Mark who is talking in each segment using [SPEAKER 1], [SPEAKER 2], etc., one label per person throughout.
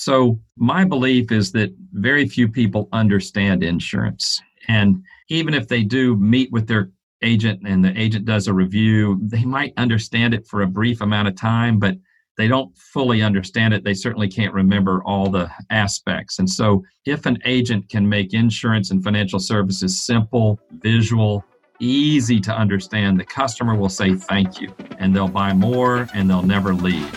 [SPEAKER 1] So, my belief is that very few people understand insurance. And even if they do meet with their agent and the agent does a review, they might understand it for a brief amount of time, but they don't fully understand it. They certainly can't remember all the aspects. And so, if an agent can make insurance and financial services simple, visual, easy to understand, the customer will say thank you and they'll buy more and they'll never leave.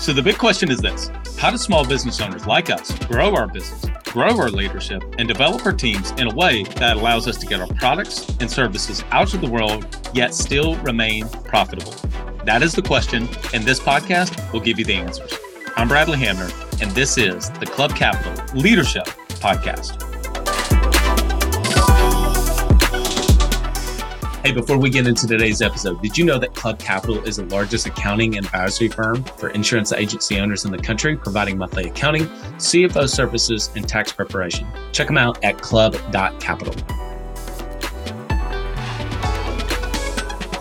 [SPEAKER 2] So the big question is this How do small business owners like us grow our business, grow our leadership, and develop our teams in a way that allows us to get our products and services out to the world, yet still remain profitable? That is the question, and this podcast will give you the answers. I'm Bradley Hamner, and this is the Club Capital Leadership Podcast. Hey, before we get into today's episode, did you know that Club Capital is the largest accounting and advisory firm for insurance agency owners in the country, providing monthly accounting, CFO services, and tax preparation? Check them out at club.capital.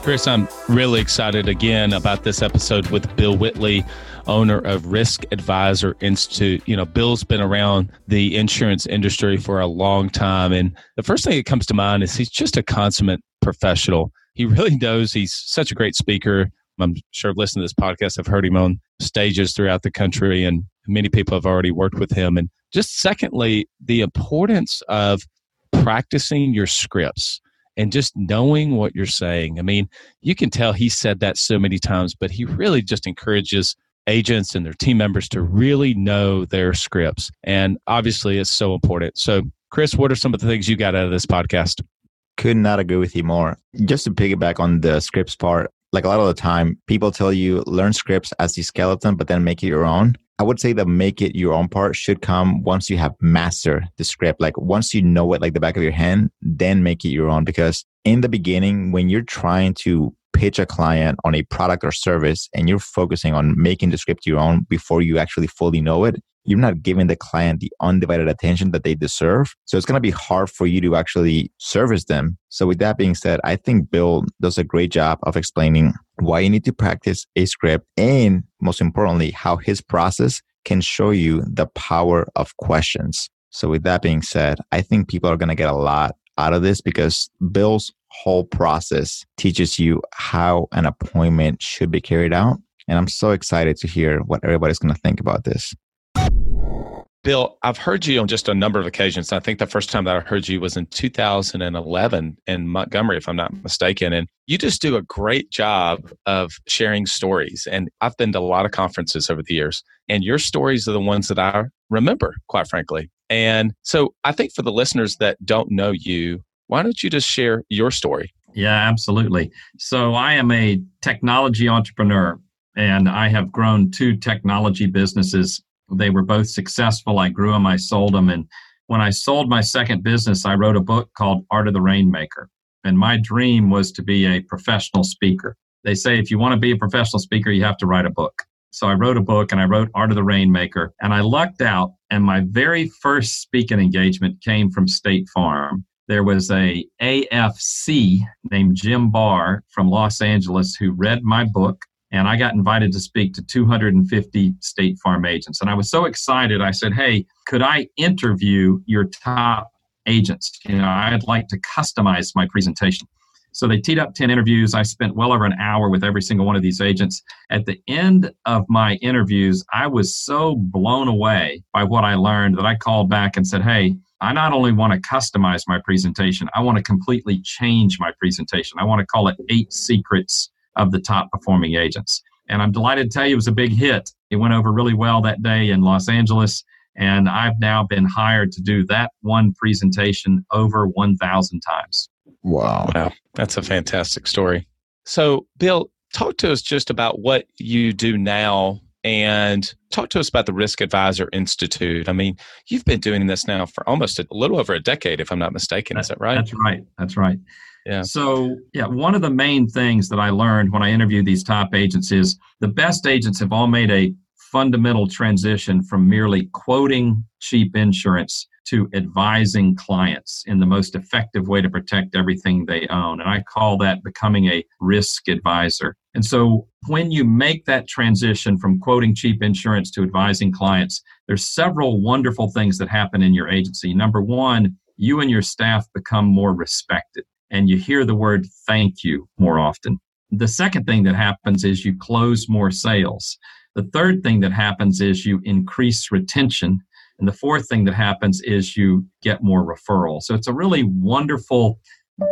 [SPEAKER 2] Chris, I'm really excited again about this episode with Bill Whitley, owner of Risk Advisor Institute. You know, Bill's been around the insurance industry for a long time. And the first thing that comes to mind is he's just a consummate professional. He really knows he's such a great speaker. I'm sure I've listened to this podcast. I've heard him on stages throughout the country, and many people have already worked with him. And just secondly, the importance of practicing your scripts and just knowing what you're saying. I mean, you can tell he said that so many times, but he really just encourages agents and their team members to really know their scripts. And obviously, it's so important. So, Chris, what are some of the things you got out of this podcast?
[SPEAKER 3] Could not agree with you more. Just to piggyback on the scripts part, like a lot of the time, people tell you learn scripts as the skeleton, but then make it your own. I would say the make it your own part should come once you have mastered the script. Like once you know it like the back of your hand, then make it your own. Because in the beginning, when you're trying to pitch a client on a product or service and you're focusing on making the script your own before you actually fully know it, you're not giving the client the undivided attention that they deserve. So it's going to be hard for you to actually service them. So with that being said, I think Bill does a great job of explaining why you need to practice a script and most importantly, how his process can show you the power of questions. So with that being said, I think people are going to get a lot out of this because Bill's whole process teaches you how an appointment should be carried out. And I'm so excited to hear what everybody's going to think about this.
[SPEAKER 2] Bill, I've heard you on just a number of occasions. I think the first time that I heard you was in 2011 in Montgomery, if I'm not mistaken. And you just do a great job of sharing stories. And I've been to a lot of conferences over the years, and your stories are the ones that I remember, quite frankly. And so I think for the listeners that don't know you, why don't you just share your story?
[SPEAKER 1] Yeah, absolutely. So I am a technology entrepreneur and I have grown two technology businesses they were both successful. I grew them, I sold them. And when I sold my second business, I wrote a book called Art of the Rainmaker. And my dream was to be a professional speaker. They say if you want to be a professional speaker, you have to write a book. So I wrote a book and I wrote Art of the Rainmaker. And I lucked out. And my very first speaking engagement came from State Farm. There was a AFC named Jim Barr from Los Angeles who read my book and I got invited to speak to 250 State Farm agents. And I was so excited. I said, "Hey, could I interview your top agents? You know, I'd like to customize my presentation." So they teed up 10 interviews. I spent well over an hour with every single one of these agents. At the end of my interviews, I was so blown away by what I learned that I called back and said, Hey, I not only want to customize my presentation, I want to completely change my presentation. I want to call it Eight Secrets of the top performing agents. And I'm delighted to tell you it was a big hit. It went over really well that day in Los Angeles. And I've now been hired to do that one presentation over 1,000 times.
[SPEAKER 3] Wow.
[SPEAKER 2] Wow. That's a fantastic story. So, Bill, talk to us just about what you do now and talk to us about the Risk Advisor Institute. I mean, you've been doing this now for almost a little over a decade, if I'm not mistaken. Is that right?
[SPEAKER 1] That's right. That's right. Yeah. So, yeah, one of the main things that I learned when I interviewed these top agents is the best agents have all made a fundamental transition from merely quoting cheap insurance to advising clients in the most effective way to protect everything they own. And I call that becoming a risk advisor. And so when you make that transition from quoting cheap insurance to advising clients, there's several wonderful things that happen in your agency. Number one, you and your staff become more respected and you hear the word thank you more often. The second thing that happens is you close more sales. The third thing that happens is you increase retention and the fourth thing that happens is you get more referrals. So it's a really wonderful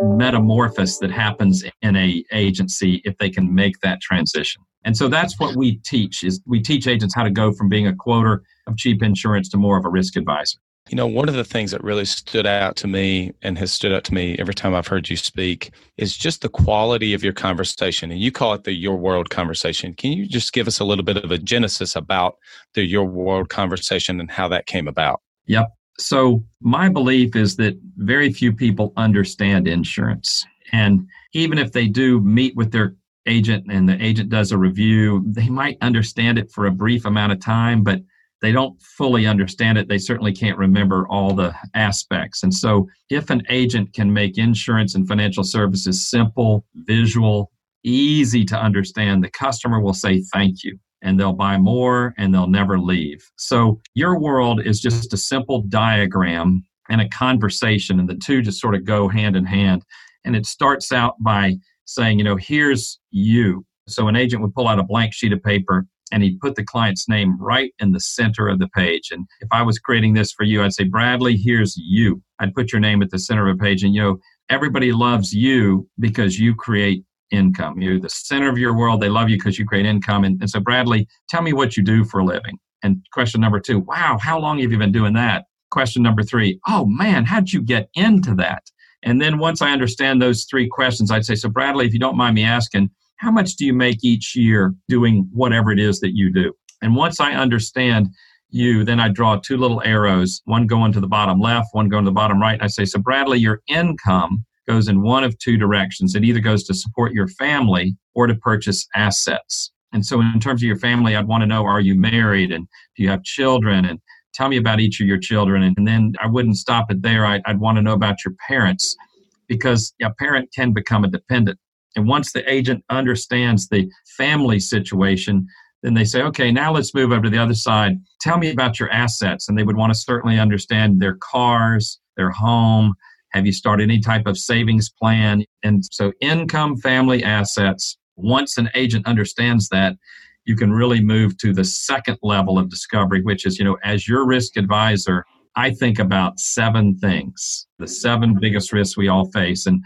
[SPEAKER 1] metamorphosis that happens in a agency if they can make that transition. And so that's what we teach is we teach agents how to go from being a quoter of cheap insurance to more of a risk advisor.
[SPEAKER 2] You know, one of the things that really stood out to me and has stood out to me every time I've heard you speak is just the quality of your conversation. And you call it the Your World conversation. Can you just give us a little bit of a genesis about the Your World conversation and how that came about?
[SPEAKER 1] Yep. So, my belief is that very few people understand insurance. And even if they do meet with their agent and the agent does a review, they might understand it for a brief amount of time, but they don't fully understand it. They certainly can't remember all the aspects. And so, if an agent can make insurance and financial services simple, visual, easy to understand, the customer will say thank you and they'll buy more and they'll never leave. So, your world is just a simple diagram and a conversation, and the two just sort of go hand in hand. And it starts out by saying, you know, here's you. So, an agent would pull out a blank sheet of paper and he'd put the client's name right in the center of the page. And if I was creating this for you, I'd say, Bradley, here's you. I'd put your name at the center of a page. And, you know, everybody loves you because you create income. You're the center of your world. They love you because you create income. And, and so, Bradley, tell me what you do for a living. And question number two, wow, how long have you been doing that? Question number three, oh man, how'd you get into that? And then once I understand those three questions, I'd say, so Bradley, if you don't mind me asking, how much do you make each year doing whatever it is that you do? And once I understand you, then I draw two little arrows, one going to the bottom left, one going to the bottom right. And I say, So, Bradley, your income goes in one of two directions. It either goes to support your family or to purchase assets. And so, in terms of your family, I'd want to know are you married and do you have children? And tell me about each of your children. And then I wouldn't stop it there. I'd, I'd want to know about your parents because a parent can become a dependent and once the agent understands the family situation, then they say, okay, now let's move over to the other side. Tell me about your assets. And they would want to certainly understand their cars, their home. Have you started any type of savings plan? And so, income, family, assets. Once an agent understands that, you can really move to the second level of discovery, which is, you know, as your risk advisor, I think about seven things, the seven biggest risks we all face. And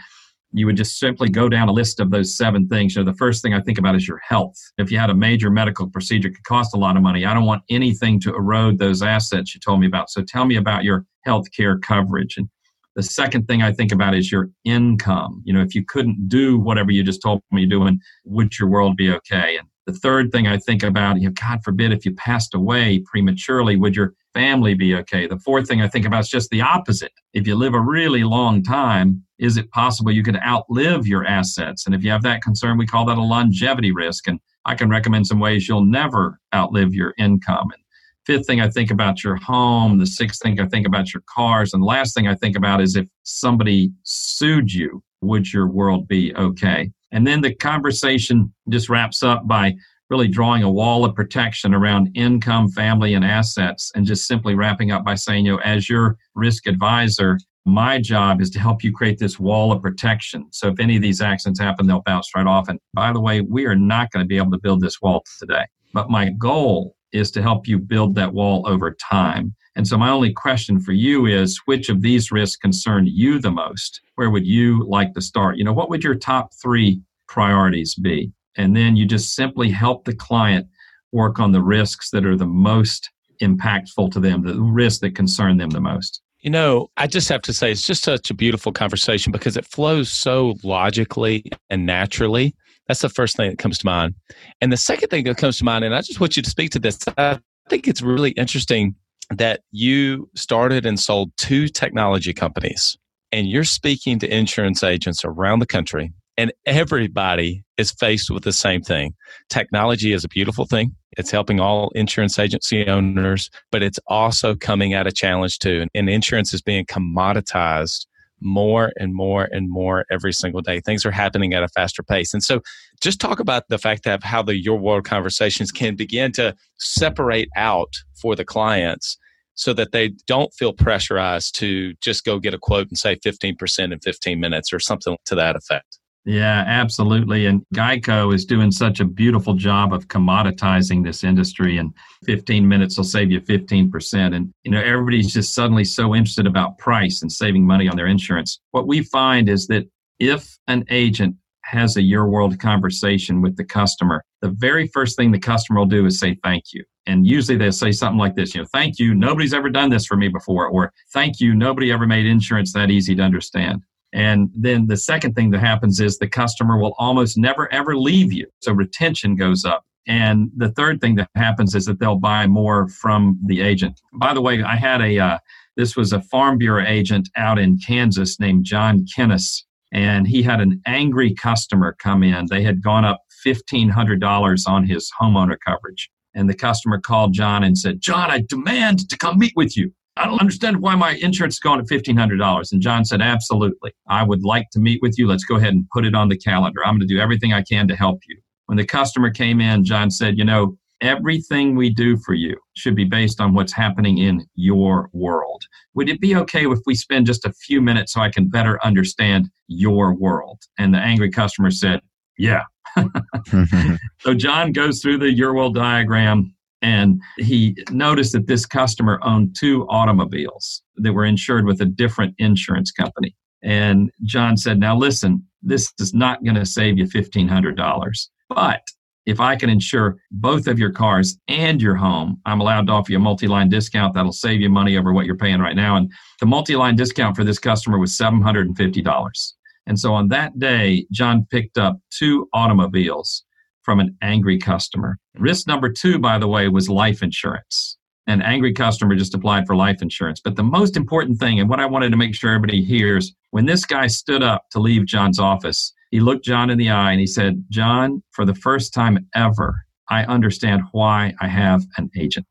[SPEAKER 1] you would just simply go down a list of those seven things. You know, the first thing I think about is your health. If you had a major medical procedure, could cost a lot of money. I don't want anything to erode those assets you told me about. So tell me about your health care coverage. And the second thing I think about is your income. You know, if you couldn't do whatever you just told me doing, would your world be okay? And the third thing I think about, you know, God forbid if you passed away prematurely, would your family be okay? The fourth thing I think about is just the opposite. If you live a really long time, is it possible you could outlive your assets? And if you have that concern, we call that a longevity risk. And I can recommend some ways you'll never outlive your income. And fifth thing I think about your home. The sixth thing I think about your cars. And last thing I think about is if somebody sued you, would your world be okay? And then the conversation just wraps up by really drawing a wall of protection around income, family, and assets, and just simply wrapping up by saying, you know, as your risk advisor, my job is to help you create this wall of protection. So if any of these accidents happen, they'll bounce right off. And by the way, we are not going to be able to build this wall today. But my goal is to help you build that wall over time. And so my only question for you is which of these risks concern you the most? Where would you like to start? You know, what would your top three priorities be? And then you just simply help the client work on the risks that are the most impactful to them, the risks that concern them the most.
[SPEAKER 2] You know, I just have to say, it's just such a beautiful conversation because it flows so logically and naturally. That's the first thing that comes to mind. And the second thing that comes to mind, and I just want you to speak to this, I think it's really interesting that you started and sold two technology companies and you're speaking to insurance agents around the country and everybody is faced with the same thing. Technology is a beautiful thing. It's helping all insurance agency owners, but it's also coming at a challenge too. And insurance is being commoditized more and more and more every single day. Things are happening at a faster pace. And so just talk about the fact that how the your world conversations can begin to separate out for the clients so that they don't feel pressurized to just go get a quote and say 15% in 15 minutes or something to that effect.
[SPEAKER 1] Yeah, absolutely. And Geico is doing such a beautiful job of commoditizing this industry. And 15 minutes will save you 15%. And, you know, everybody's just suddenly so interested about price and saving money on their insurance. What we find is that if an agent has a your world conversation with the customer, the very first thing the customer will do is say thank you. And usually they'll say something like this, you know, thank you, nobody's ever done this for me before, or thank you, nobody ever made insurance that easy to understand. And then the second thing that happens is the customer will almost never ever leave you. So retention goes up. And the third thing that happens is that they'll buy more from the agent. By the way, I had a, uh, this was a Farm Bureau agent out in Kansas named John Kennis, and he had an angry customer come in. They had gone up $1,500 on his homeowner coverage. And the customer called John and said, John, I demand to come meet with you. I don't understand why my insurance is going at $1,500. And John said, Absolutely. I would like to meet with you. Let's go ahead and put it on the calendar. I'm going to do everything I can to help you. When the customer came in, John said, You know, everything we do for you should be based on what's happening in your world. Would it be okay if we spend just a few minutes so I can better understand your world? And the angry customer said, Yeah. so John goes through the your world diagram and he noticed that this customer owned two automobiles that were insured with a different insurance company. And John said, Now listen, this is not going to save you $1,500. But if I can insure both of your cars and your home, I'm allowed to offer you a multi line discount that'll save you money over what you're paying right now. And the multi line discount for this customer was $750. And so on that day, John picked up two automobiles from an angry customer. Risk number two, by the way, was life insurance. An angry customer just applied for life insurance. But the most important thing, and what I wanted to make sure everybody hears, when this guy stood up to leave John's office, he looked John in the eye and he said, John, for the first time ever, I understand why I have an agent.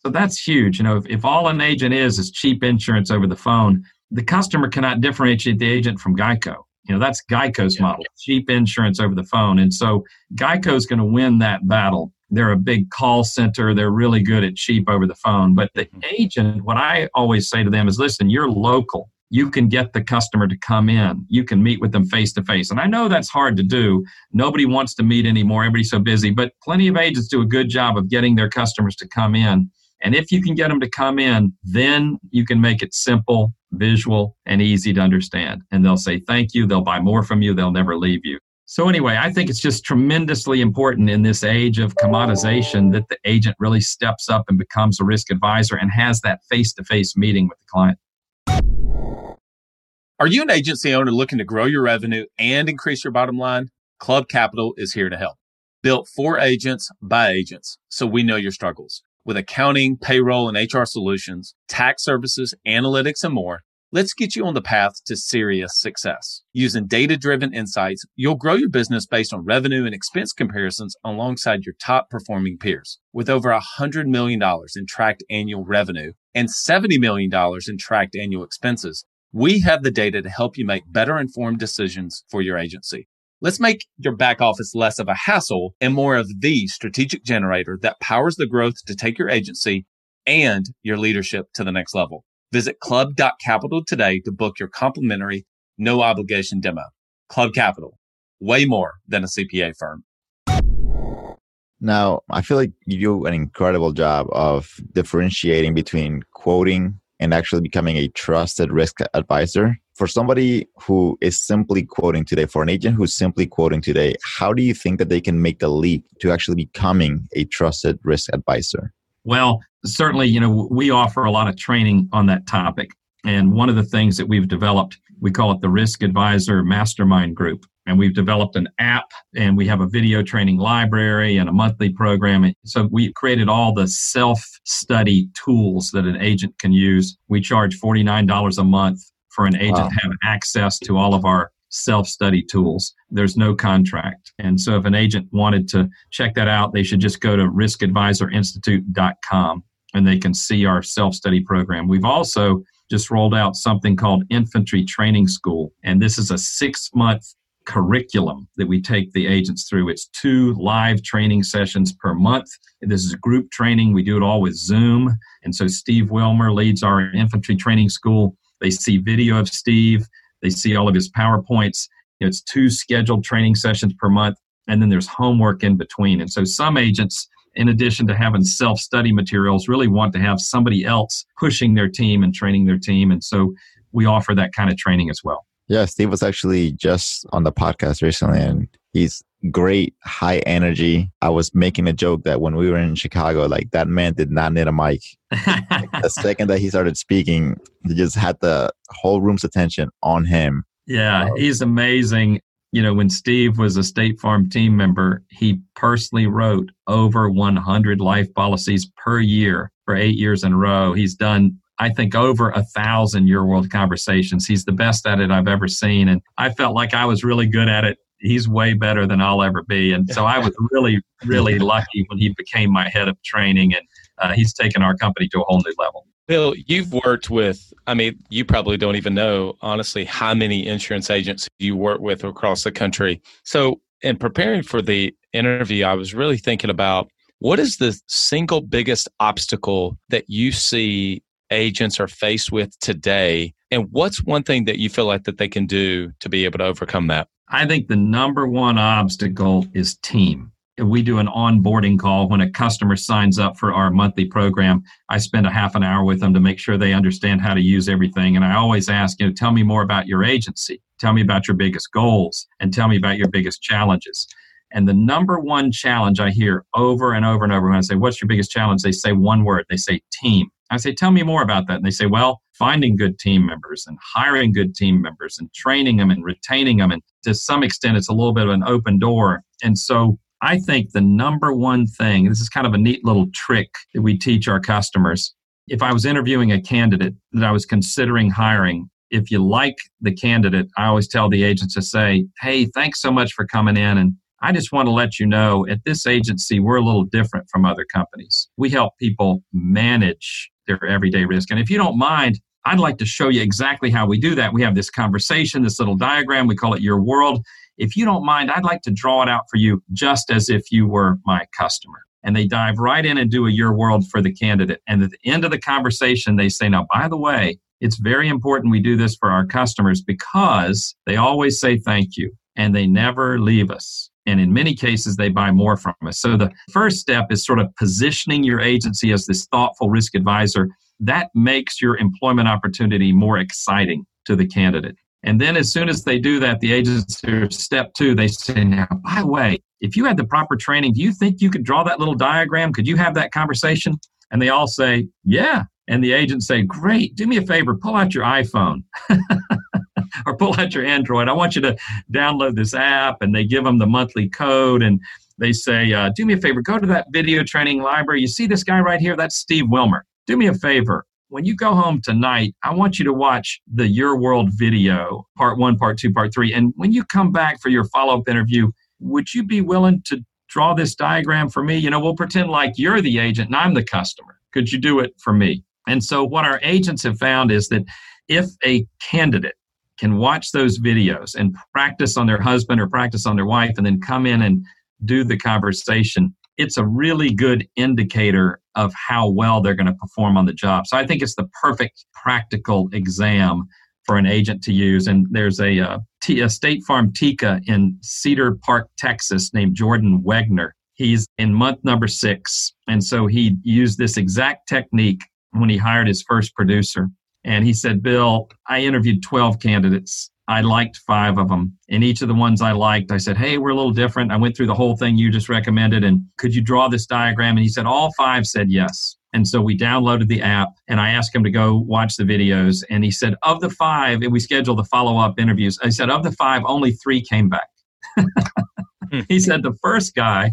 [SPEAKER 1] So that's huge. You know, if, if all an agent is is cheap insurance over the phone, the customer cannot differentiate the agent from Geico. You know, that's Geico's yeah. model, cheap insurance over the phone. And so Geico's going to win that battle. They're a big call center. They're really good at cheap over the phone. But the mm-hmm. agent, what I always say to them is listen, you're local. You can get the customer to come in. You can meet with them face to face. And I know that's hard to do. Nobody wants to meet anymore. Everybody's so busy. But plenty of agents do a good job of getting their customers to come in. And if you can get them to come in, then you can make it simple visual, and easy to understand. And they'll say thank you. They'll buy more from you. They'll never leave you. So, anyway, I think it's just tremendously important in this age of commodization that the agent really steps up and becomes a risk advisor and has that face to face meeting with the client.
[SPEAKER 4] Are you an agency owner looking to grow your revenue and increase your bottom line? Club Capital is here to help. Built for agents by agents, so we know your struggles with accounting, payroll, and HR solutions, tax services, analytics, and more, let's get you on the path to serious success. Using data driven insights, you'll grow your business based on revenue and expense comparisons alongside your top performing peers. With over $100 million in tracked annual revenue and $70 million in tracked annual expenses, we have the data to help you make better informed decisions for your agency. Let's make your back office less of a hassle and more of the strategic generator that powers the growth to take your agency and your leadership to the next level. Visit club.capital today to book your complimentary, no obligation demo. Club Capital, way more than a CPA firm.
[SPEAKER 3] Now, I feel like you do an incredible job of differentiating between quoting and actually becoming a trusted risk advisor for somebody who is simply quoting today, for an agent who's simply quoting today, how do you think that they can make the leap to actually becoming a trusted risk advisor?
[SPEAKER 1] Well, certainly, you know, we offer a lot of training on that topic. And one of the things that we've developed, we call it the Risk Advisor Mastermind Group. And we've developed an app and we have a video training library and a monthly program. So we created all the self study tools that an agent can use. We charge $49 a month for an agent wow. to have access to all of our self study tools. There's no contract. And so if an agent wanted to check that out, they should just go to riskadvisorinstitute.com and they can see our self study program. We've also just rolled out something called Infantry Training School. And this is a six month curriculum that we take the agents through. It's two live training sessions per month. This is group training. We do it all with Zoom. And so Steve Wilmer leads our infantry training school. They see video of Steve, they see all of his PowerPoints. It's two scheduled training sessions per month, and then there's homework in between. And so some agents, in addition to having self study materials, really want to have somebody else pushing their team and training their team. And so we offer that kind of training as well.
[SPEAKER 3] Yeah, Steve was actually just on the podcast recently and he's great, high energy. I was making a joke that when we were in Chicago, like that man did not need a mic. like, the second that he started speaking, he just had the whole room's attention on him.
[SPEAKER 1] Yeah, um, he's amazing. You know, when Steve was a State Farm team member, he personally wrote over 100 life policies per year for eight years in a row. He's done I think, over a thousand Your World conversations. He's the best at it I've ever seen. And I felt like I was really good at it. He's way better than I'll ever be. And so I was really, really lucky when he became my head of training. And uh, he's taken our company to a whole new level.
[SPEAKER 2] Bill, you've worked with, I mean, you probably don't even know, honestly, how many insurance agents you work with across the country. So, in preparing for the interview, I was really thinking about what is the single biggest obstacle that you see agents are faced with today and what's one thing that you feel like that they can do to be able to overcome that?
[SPEAKER 1] I think the number one obstacle is team. We do an onboarding call. When a customer signs up for our monthly program i spend a half an hour with them to make sure they understand how to use everything. And i always ask you know tell me more about your agency. Tell me about your biggest goals and tell me about your biggest challenges. And the number one challenge I hear over and over and over when I say, What's your biggest challenge? They say one word, they say team. I say, Tell me more about that. And they say, Well, finding good team members and hiring good team members and training them and retaining them. And to some extent, it's a little bit of an open door. And so I think the number one thing, this is kind of a neat little trick that we teach our customers. If I was interviewing a candidate that I was considering hiring, if you like the candidate, I always tell the agents to say, Hey, thanks so much for coming in and I just want to let you know at this agency, we're a little different from other companies. We help people manage their everyday risk. And if you don't mind, I'd like to show you exactly how we do that. We have this conversation, this little diagram, we call it Your World. If you don't mind, I'd like to draw it out for you just as if you were my customer. And they dive right in and do a Your World for the candidate. And at the end of the conversation, they say, Now, by the way, it's very important we do this for our customers because they always say thank you and they never leave us. And in many cases, they buy more from us. So the first step is sort of positioning your agency as this thoughtful risk advisor. That makes your employment opportunity more exciting to the candidate. And then as soon as they do that, the agency, step two, they say, now, by the way, if you had the proper training, do you think you could draw that little diagram? Could you have that conversation? And they all say, yeah. And the agent say, great, do me a favor, pull out your iPhone. or pull out your Android. I want you to download this app, and they give them the monthly code, and they say, uh, "Do me a favor, go to that video training library. You see this guy right here? That's Steve Wilmer. Do me a favor." When you go home tonight, I want you to watch the Your World video, part one, part two, part three. And when you come back for your follow up interview, would you be willing to draw this diagram for me? You know, we'll pretend like you're the agent and I'm the customer. Could you do it for me? And so, what our agents have found is that if a candidate can watch those videos and practice on their husband or practice on their wife and then come in and do the conversation, it's a really good indicator of how well they're going to perform on the job. So I think it's the perfect practical exam for an agent to use. And there's a, uh, a State Farm TICA in Cedar Park, Texas, named Jordan Wegner. He's in month number six. And so he used this exact technique when he hired his first producer. And he said, Bill, I interviewed 12 candidates. I liked five of them. And each of the ones I liked, I said, Hey, we're a little different. I went through the whole thing you just recommended. And could you draw this diagram? And he said, All five said yes. And so we downloaded the app and I asked him to go watch the videos. And he said, Of the five, and we scheduled the follow up interviews. I said, Of the five, only three came back. Hmm. he said, The first guy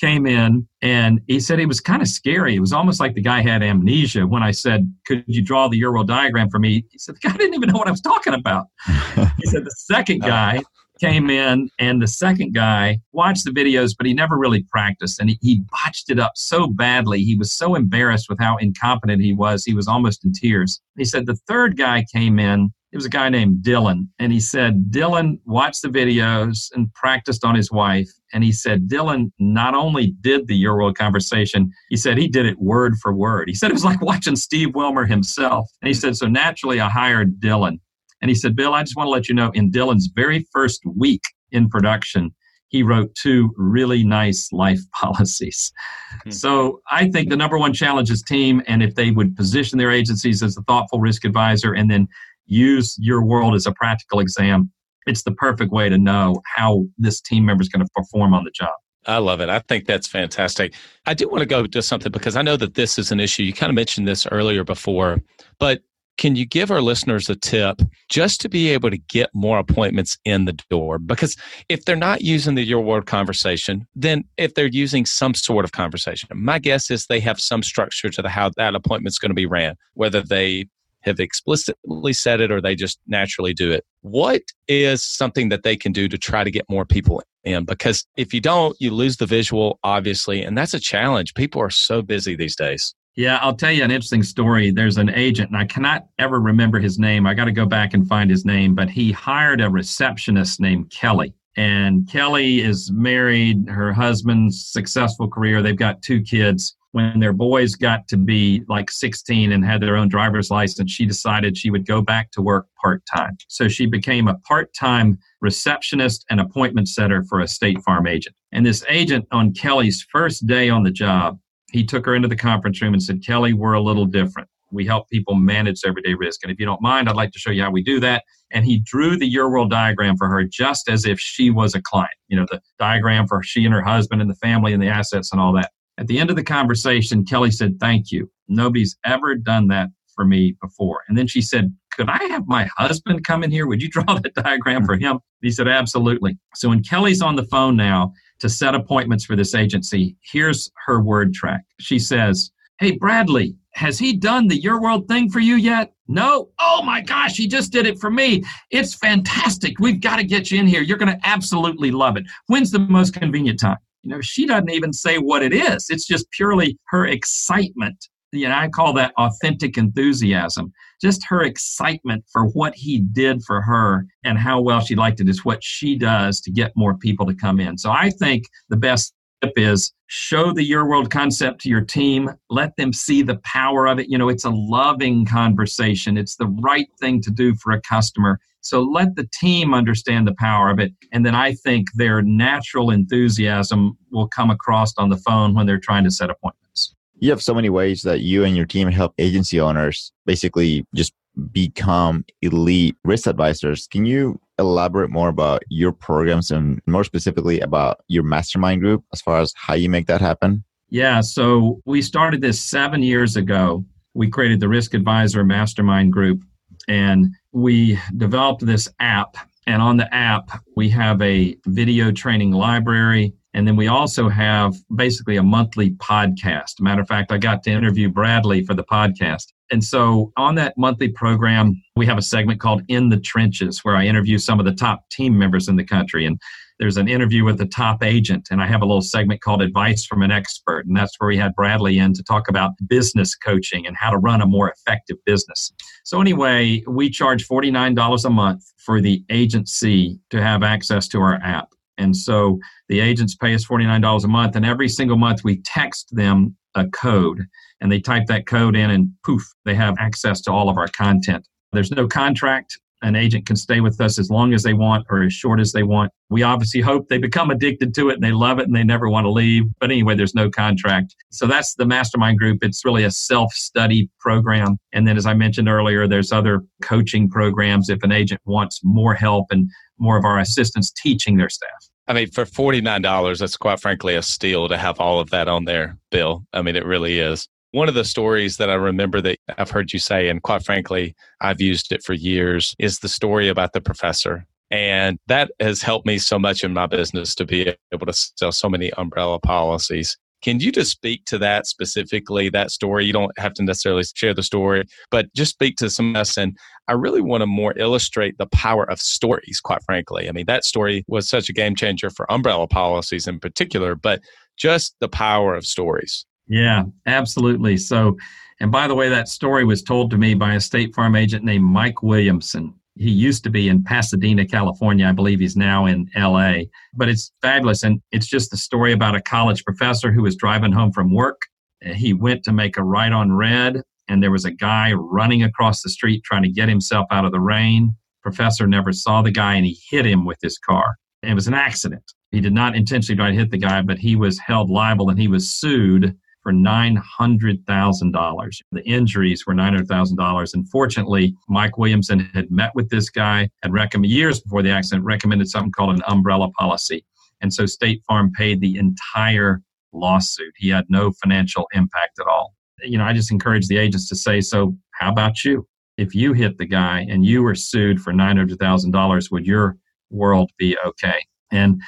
[SPEAKER 1] came in and he said it was kind of scary. It was almost like the guy had amnesia when I said, Could you draw the World diagram for me? He said, The guy didn't even know what I was talking about. he said, The second guy came in and the second guy watched the videos, but he never really practiced and he, he botched it up so badly. He was so embarrassed with how incompetent he was. He was almost in tears. He said, The third guy came in it was a guy named Dylan. And he said, Dylan watched the videos and practiced on his wife. And he said, Dylan not only did the Your World conversation, he said he did it word for word. He said it was like watching Steve Wilmer himself. And he said, so naturally I hired Dylan. And he said, Bill, I just want to let you know in Dylan's very first week in production, he wrote two really nice life policies. Mm-hmm. So I think the number one challenge is team. And if they would position their agencies as a thoughtful risk advisor and then use your world as a practical exam. It's the perfect way to know how this team member is going to perform on the job.
[SPEAKER 2] I love it. I think that's fantastic. I do want to go to something because I know that this is an issue. You kind of mentioned this earlier before, but can you give our listeners a tip just to be able to get more appointments in the door? Because if they're not using the Your World conversation, then if they're using some sort of conversation, my guess is they have some structure to the how that appointment's going to be ran, whether they have explicitly said it or they just naturally do it. What is something that they can do to try to get more people in? Because if you don't, you lose the visual, obviously, and that's a challenge. People are so busy these days.
[SPEAKER 1] Yeah, I'll tell you an interesting story. There's an agent, and I cannot ever remember his name. I got to go back and find his name, but he hired a receptionist named Kelly. And Kelly is married, her husband's successful career. They've got two kids when their boys got to be like 16 and had their own driver's license, she decided she would go back to work part time. So she became a part time receptionist and appointment setter for a State Farm agent. And this agent, on Kelly's first day on the job, he took her into the conference room and said, Kelly, we're a little different. We help people manage everyday risk. And if you don't mind, I'd like to show you how we do that. And he drew the Your World diagram for her just as if she was a client. You know, the diagram for she and her husband and the family and the assets and all that. At the end of the conversation, Kelly said, Thank you. Nobody's ever done that for me before. And then she said, Could I have my husband come in here? Would you draw the diagram for him? He said, Absolutely. So when Kelly's on the phone now to set appointments for this agency, here's her word track. She says, Hey, Bradley, has he done the Your World thing for you yet? No? Oh my gosh, he just did it for me. It's fantastic. We've got to get you in here. You're going to absolutely love it. When's the most convenient time? You know, she doesn't even say what it is. It's just purely her excitement. You know, I call that authentic enthusiasm. Just her excitement for what he did for her and how well she liked it is what she does to get more people to come in. So I think the best is show the your world concept to your team let them see the power of it you know it's a loving conversation it's the right thing to do for a customer so let the team understand the power of it. And then I think their natural enthusiasm will come across on the phone when they're trying to set appointments.
[SPEAKER 3] You have so many ways that you and your team help agency owners basically just become elite risk advisors. Can you elaborate more about your programs and more specifically about your mastermind group as far as how you make that happen?
[SPEAKER 1] Yeah, so we started this seven years ago. We created the Risk Advisor Mastermind Group and we developed this app. And on the app, we have a video training library. And then we also have basically a monthly podcast. Matter of fact, I got to interview Bradley for the podcast. And so on that monthly program, we have a segment called In the Trenches, where I interview some of the top team members in the country. And there's an interview with the top agent, and I have a little segment called Advice from an Expert. And that's where we had Bradley in to talk about business coaching and how to run a more effective business. So, anyway, we charge $49 a month for the agency to have access to our app. And so the agents pay us $49 a month, and every single month we text them a code, and they type that code in, and poof, they have access to all of our content. There's no contract an agent can stay with us as long as they want or as short as they want. We obviously hope they become addicted to it and they love it and they never want to leave. But anyway, there's no contract. So that's the mastermind group. It's really a self study program. And then, as I mentioned earlier, there's other coaching programs if an agent wants more help and more of our assistants teaching their staff.
[SPEAKER 2] I mean, for $49, that's quite frankly a steal to have all of that on there, Bill. I mean, it really is. One of the stories that I remember that I've heard you say, and quite frankly, I've used it for years, is the story about the professor. And that has helped me so much in my business to be able to sell so many umbrella policies. Can you just speak to that specifically, that story? You don't have to necessarily share the story, but just speak to some of us. And I really want to more illustrate the power of stories, quite frankly. I mean, that story was such a game changer for umbrella policies in particular, but just the power of stories.
[SPEAKER 1] Yeah, absolutely. So, and by the way, that story was told to me by a State Farm agent named Mike Williamson he used to be in Pasadena, California. I believe he's now in LA. But it's fabulous. And it's just the story about a college professor who was driving home from work. He went to make a right on red, and there was a guy running across the street trying to get himself out of the rain. Professor never saw the guy and he hit him with his car. It was an accident. He did not intentionally try to hit the guy, but he was held liable and he was sued for $900,000. The injuries were $900,000. And fortunately, Mike Williamson had met with this guy, and recommended years before the accident, recommended something called an umbrella policy. And so State Farm paid the entire lawsuit. He had no financial impact at all. You know, I just encourage the agents to say, so how about you? If you hit the guy and you were sued for $900,000, would your world be okay? And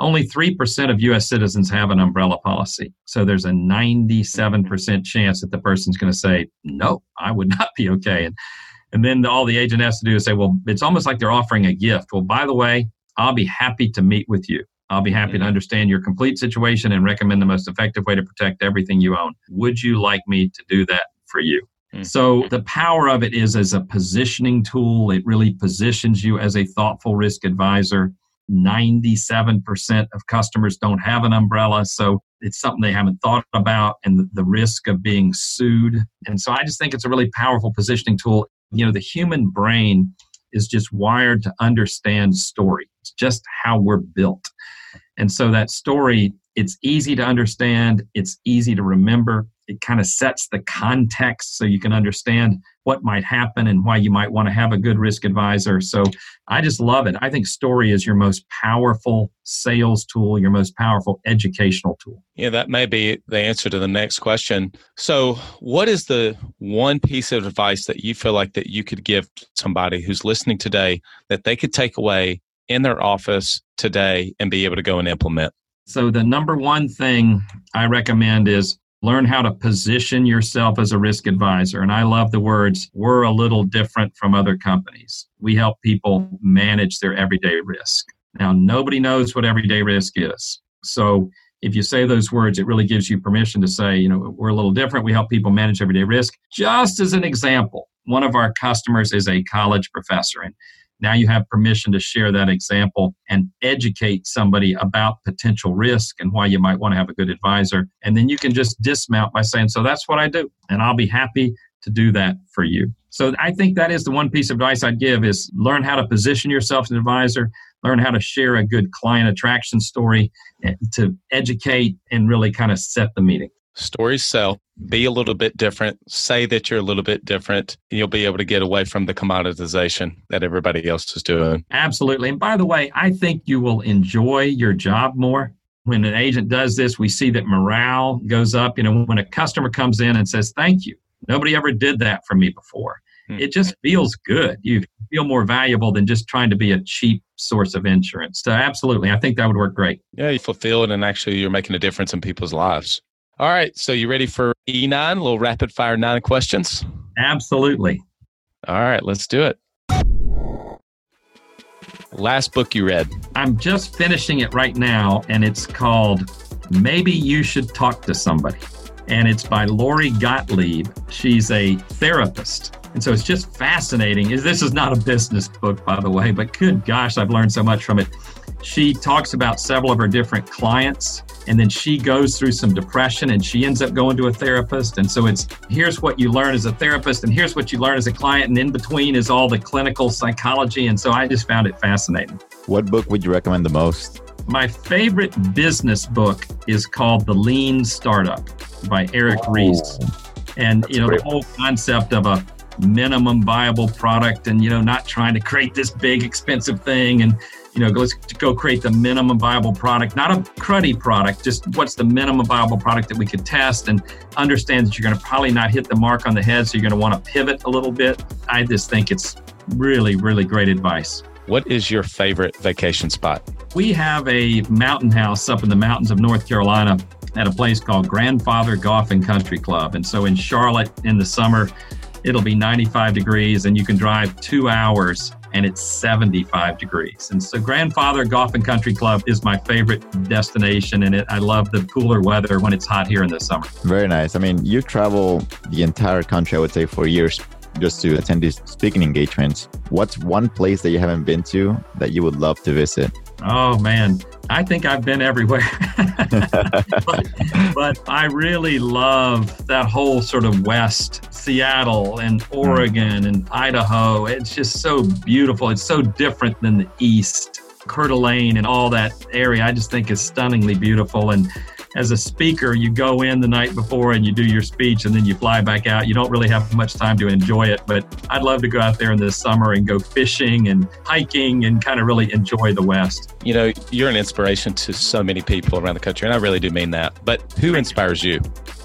[SPEAKER 1] only 3% of US citizens have an umbrella policy. So there's a 97% chance that the person's going to say, no, I would not be okay. And, and then all the agent has to do is say, well, it's almost like they're offering a gift. Well, by the way, I'll be happy to meet with you. I'll be happy to mm-hmm. understand your complete situation and recommend the most effective way to protect everything you own. Would you like me to do that for you? Mm-hmm. So the power of it is as a positioning tool. It really positions you as a thoughtful risk advisor. 97% of customers don't have an umbrella. So it's something they haven't thought about and the, risk of being sued. And so I just think it's a really powerful positioning tool. You know, the human brain is just wired to understand story, it's just how we're built. And so that story, it's easy to understand, it's easy to remember, it kind of sets the context so you can understand what might happen and why you might want to have a good risk advisor. So I just love it. I think story is your most powerful sales tool, your most powerful educational tool.
[SPEAKER 2] Yeah, that may be the answer to the next question. So, what is the one piece of advice that you feel like that you could give somebody who's listening today that they could take away in their office today and be able to go and implement?
[SPEAKER 1] So, the number one thing I recommend is learn how to position yourself as a risk advisor. And I love the words, we're a little different from other companies. We help people manage their everyday risk. Now, nobody knows what everyday risk is. So if you say those words, it really gives you permission to say, you know, we're a little different. We help people manage everyday risk. Just as an example, one of our customers is a college professor. And now you have permission to share that example and educate somebody about potential risk and why you might want to have a good advisor. And then you can just dismount by saying, So that's what I do. And I'll be happy to do that for you. So I think that is the one piece of advice I'd give is learn how to position yourself as an advisor, learn how to share a good client attraction story eh, to educate and really kind of set the meeting.
[SPEAKER 2] Stories sell. Be a little bit different. Say that you're a little bit different. And you'll be able to get away from the commoditization that everybody else is doing.
[SPEAKER 1] Absolutely. And by the way, I think you will enjoy your job more. When an agent does this, we see that morale goes up. You know, when a customer comes in and says, Thank you, nobody ever did that for me before. Hmm. It just feels good. You feel more valuable than just trying to be a cheap source of insurance. So, absolutely, I think that would work great.
[SPEAKER 2] Yeah, you fulfill it, and actually, you're making a difference in people's lives. All right. So you ready for E9? A little rapid fire nine questions?
[SPEAKER 1] Absolutely.
[SPEAKER 2] All right. Let's do it. Last book you read?
[SPEAKER 1] I'm just finishing it right now, and it's called Maybe You Should Talk to Somebody. And it's by Lori Gottlieb. She's a therapist. And so it's just fascinating. This is not a business book, by the way, but good gosh, I've learned so much from it. She talks about several of her different clients and then she goes through some depression and she ends up going to a therapist. And so it's here's what you learn as a therapist and here's what you learn as a client. And in between is all the clinical psychology. And so i just found it fascinating.
[SPEAKER 3] What book would you recommend the most?
[SPEAKER 1] My favorite business book is called the lean startup by eric oh, ries and you know great. the whole concept of a minimum viable product and you know not trying to create this big expensive thing. And you know, let's go create the minimum viable product, not a cruddy product, just what's the minimum viable product that we could test and understand that you're going to probably not hit the mark on the head. So you're going to want to pivot a little bit. I just think it's really, really great advice.
[SPEAKER 2] What is your favorite vacation spot?
[SPEAKER 1] We have a mountain house up in the mountains of North Carolina at a place called Grandfather Golf and Country Club. And so in Charlotte in the summer, it'll be 95 degrees and you can drive two hours and it's 75 degrees. And so Grandfather Golf and Country Club is my favorite destination and it, I love the cooler weather when it's hot here in the summer.
[SPEAKER 3] Very nice. I mean, you travel the entire country, I would say, for years just to attend these speaking engagements. What's one place that you haven't been to that you would love to visit?
[SPEAKER 1] Oh man, I think I've been everywhere. but, but, I really love that whole sort of West, Seattle and Oregon mm. and Idaho. It's just so beautiful. It's so different than the East. Coeur d'Alene and all that area, I just think is stunningly beautiful. And as a speaker, you go in the night before and you do your speech and then you fly back out. You don't really have much time to enjoy it, but I'd love to go out there in the summer and go fishing and hiking and kind of really enjoy the West.
[SPEAKER 2] You know, you're an inspiration to so many people around the country, and I really do mean that. But who inspires you?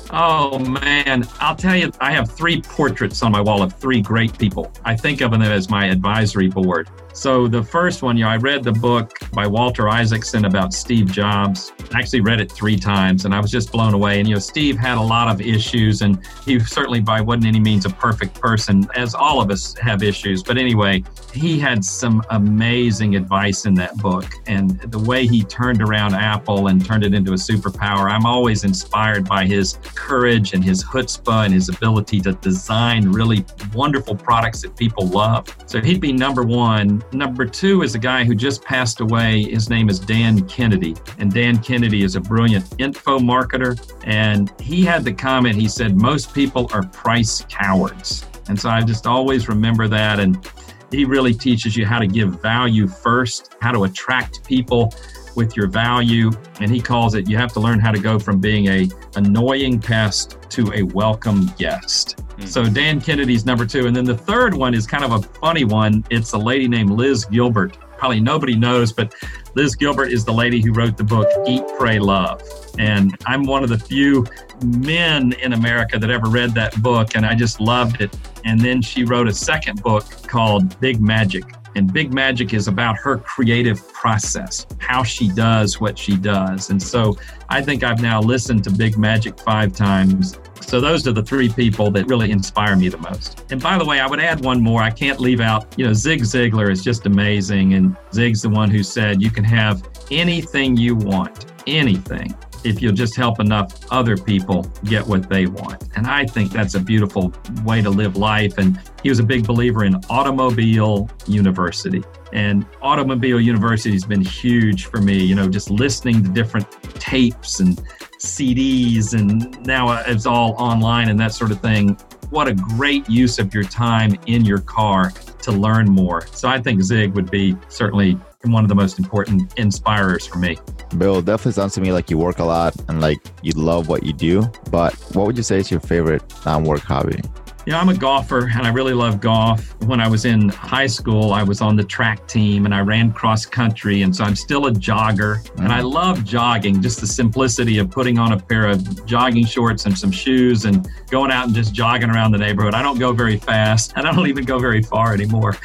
[SPEAKER 1] Oh man, I'll tell you, I have three portraits on my wall of three great people. I think of them as my advisory board. So the first one, you know, I read the book by Walter Isaacson about Steve Jobs. I actually read it three times and I was just blown away. And you know, Steve had a lot of issues and he certainly by wasn't any means a perfect person, as all of us have issues. But anyway, he had some amazing advice in that book. And the way he turned around Apple and turned it into a superpower, I'm always inspired by his courage and his chutzpah and his ability to design really wonderful products that people love. So he'd be number one Number two is a guy who just passed away. His name is Dan Kennedy. And Dan Kennedy is a brilliant info marketer. And he had the comment he said, Most people are price cowards. And so I just always remember that. And he really teaches you how to give value first, how to attract people with your value. And he calls it you have to learn how to go from being a annoying pest to a welcome guest. Mm. So Dan Kennedy's number two. And then the third one is kind of a funny one. It's a lady named Liz Gilbert. Probably nobody knows, but Liz Gilbert is the lady who wrote the book Eat, Pray, Love. And I'm one of the few men in America that ever read that book, and I just loved it. And then she wrote a second book called Big Magic. And Big Magic is about her creative process, how she does what she does. And so I think I've now listened to Big Magic five times. So those are the three people that really inspire me the most. And by the way, I would add one more. I can't leave out, you know, Zig Ziglar is just amazing. And Zig's the one who said you can have anything you want, anything if you'll just help enough other people get what they want. And I think that's a beautiful way to live life. And he was a big believer in Automobile University. And Automobile University has been huge for me, you know, just listening to different tapes and CDs, and now it's all online and that sort of thing. What a great use of your time in your car to learn more. So I think Zig would be certainly one of the most important inspirers for me.
[SPEAKER 3] Bill, definitely sounds to me like you work a lot and like you love what you do. But what would you say is your favorite non work hobby?
[SPEAKER 1] Yeah, I'm a golfer and I really love golf. When I was in high school, I was on the track team and I ran cross country. And so I'm still a jogger and I mm. love jogging, just the simplicity of putting on a pair of jogging shorts and some shoes and going out and just jogging around the neighborhood. I don't go very fast and I don't even go very far anymore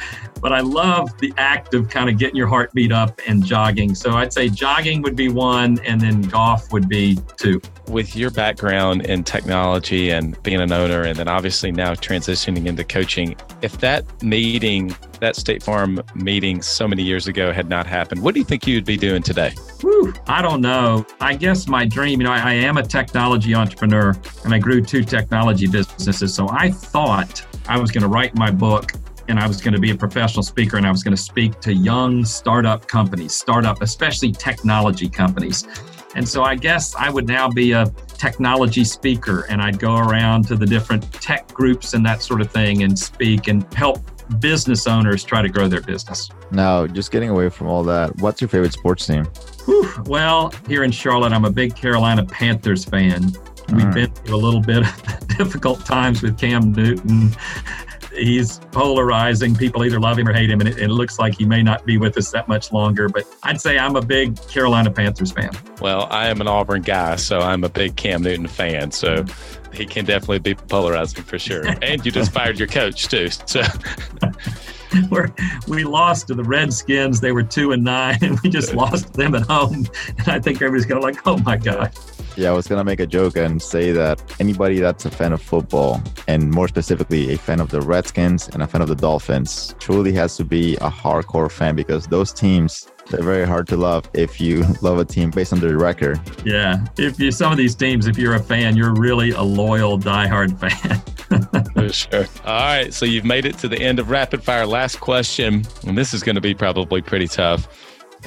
[SPEAKER 1] but I love the act of kind of getting your heart beat up and jogging. So I'd say jogging would be one, and then golf would be two.
[SPEAKER 2] With your background in technology and being an owner, and then obviously now transitioning into coaching, if that meeting, that State Farm meeting so many years ago had not happened, what do you think you'd be doing today?
[SPEAKER 1] Whew, I don't know. I guess my dream, you know, I, I am a technology entrepreneur and I grew two technology businesses. So I thought I was going to write my book and I was going to be a professional speaker and I was going to speak to young startup companies, startup, especially technology companies. And so I guess I would now be a technology speaker and I'd go around to the different tech groups and that sort of thing and speak and help business owners try to grow their business.
[SPEAKER 3] Now, just getting away from all that, what's your favorite sports team?
[SPEAKER 1] Whew. Well, here in Charlotte, I'm a big Carolina Panthers fan. We've right. been through a little bit of difficult times with Cam Newton he's polarizing. People either love him or hate him, and it, it, looks like he may not be with us that much longer. But I'd say I'm a big Carolina Panthers fan.
[SPEAKER 2] Well, I am an Auburn guy, so I'm a big Cam Newton fan. So he can definitely be polarizing for sure. and you just fired your coach too. So.
[SPEAKER 1] where we lost to the Redskins. They were two and nine, and we just lost them at home. And I think everybody's going to like, oh my god.
[SPEAKER 3] Yeah, I was gonna make a joke and say that anybody that's a fan of football, and more specifically a fan of the Redskins and a fan of the Dolphins, truly has to be a hardcore fan because those teams they're very hard to love if you love a team based on their record.
[SPEAKER 1] Yeah, if you some of these teams, if you're a fan, you're really a loyal, diehard fan.
[SPEAKER 2] For sure. All right, so you've made it to the end of rapid fire. Last question, and this is going to be probably pretty tough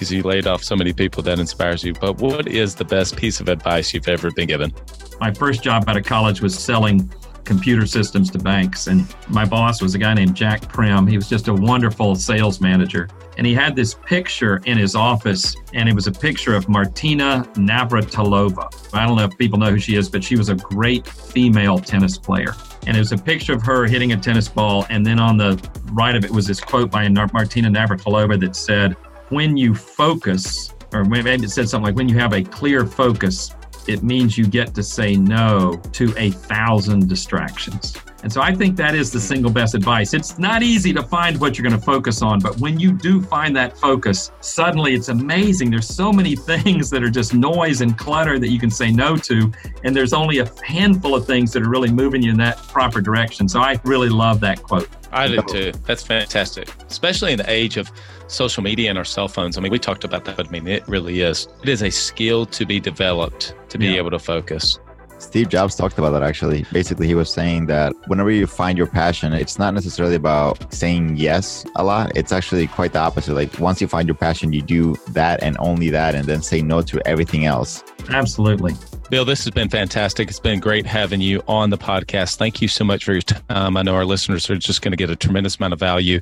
[SPEAKER 2] because you laid off so many people that inspires you. But what is the best piece of advice you've ever been given?
[SPEAKER 1] My first job out of college was selling computer systems to banks. And my boss was a guy named Jack Prim. He was just a wonderful sales manager. And he had this picture in his office, and it was a picture of Martina Navratilova. I don't know if people know who she is, but she was a great female tennis player. And it was a picture of her hitting a tennis ball. And then on the right of it was this quote by Martina Navratilova that said, When you focus, or maybe it said something like, When you have a clear focus, it means you get to say no to a thousand distractions. And so I think that is the hmm. single best advice. It's not easy to find what you're going to focus on, but when you do find that focus, suddenly it's amazing. There's so many things that are just noise and clutter that you can say no to, and there's only a handful of things that are really moving you in that proper direction. So I really love that quote.
[SPEAKER 2] I do too. That's fantastic, especially in the age of social media and our cell phones. I mean, we talked about that, but I mean, it really is. It is a skill to be developed to be yeah. able to focus.
[SPEAKER 3] Steve Jobs talked about that actually. Basically, he was saying that whenever you find your passion, it's not necessarily about saying yes a lot. It's actually quite the opposite. Like once you find your passion, you do that and only that, and then say no to everything else.
[SPEAKER 1] Absolutely.
[SPEAKER 2] Bill, this has been fantastic. It's been great having you on the podcast. Thank you so much for your time. I know our listeners are just going to get a tremendous amount of value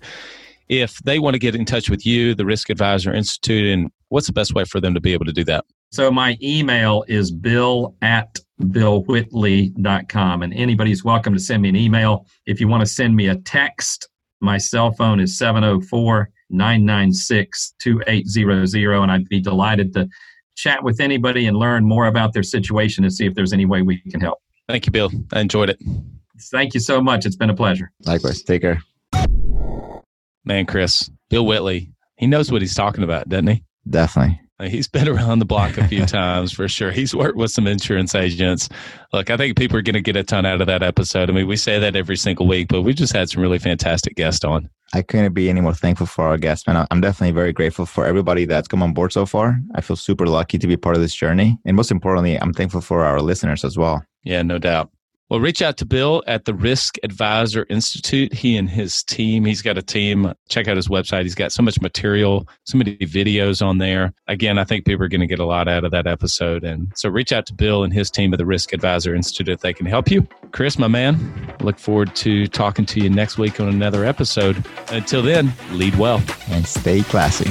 [SPEAKER 2] if they want to get in touch with you, the Risk Advisor Institute, and what's the best way for them to be able to do that?
[SPEAKER 1] So my email is bill at billwhitley.com. And anybody's welcome to send me an email. If you want to send me a text, my cell phone is 704 996 2800. And I'd be delighted to chat with anybody and learn more about their situation and see if there's any way we can help.
[SPEAKER 2] Thank you, Bill. I enjoyed it.
[SPEAKER 1] Thank you so much. It's been a pleasure.
[SPEAKER 3] Likewise. Take care.
[SPEAKER 2] Man, Chris, Bill Whitley, he knows what he's talking about, doesn't he?
[SPEAKER 3] Definitely.
[SPEAKER 2] Uh, he's been around the block a few times for sure. He's worked with some insurance agents. Look, I think people are going to get a ton out of that episode. I mean, we say that every single week, but we just had some really fantastic guests on.
[SPEAKER 3] I couldn't be any more thankful for our guests, man. I'm definitely very grateful for everybody that's come on board so far. I feel super lucky to be part of this journey. And most importantly, I'm thankful for our listeners as well.
[SPEAKER 2] Yeah, no doubt. Well, reach out to Bill at the Risk Advisor Institute. He and his team, he's got a team. Check out his website. He's got so much material, so many videos on there. Again, I think people are going to get a lot out of that episode. And so reach out to Bill and his team at the Risk Advisor Institute if they can help you. Chris, my man, look forward to talking to you next week on another episode. Until then, lead well
[SPEAKER 3] and stay classy.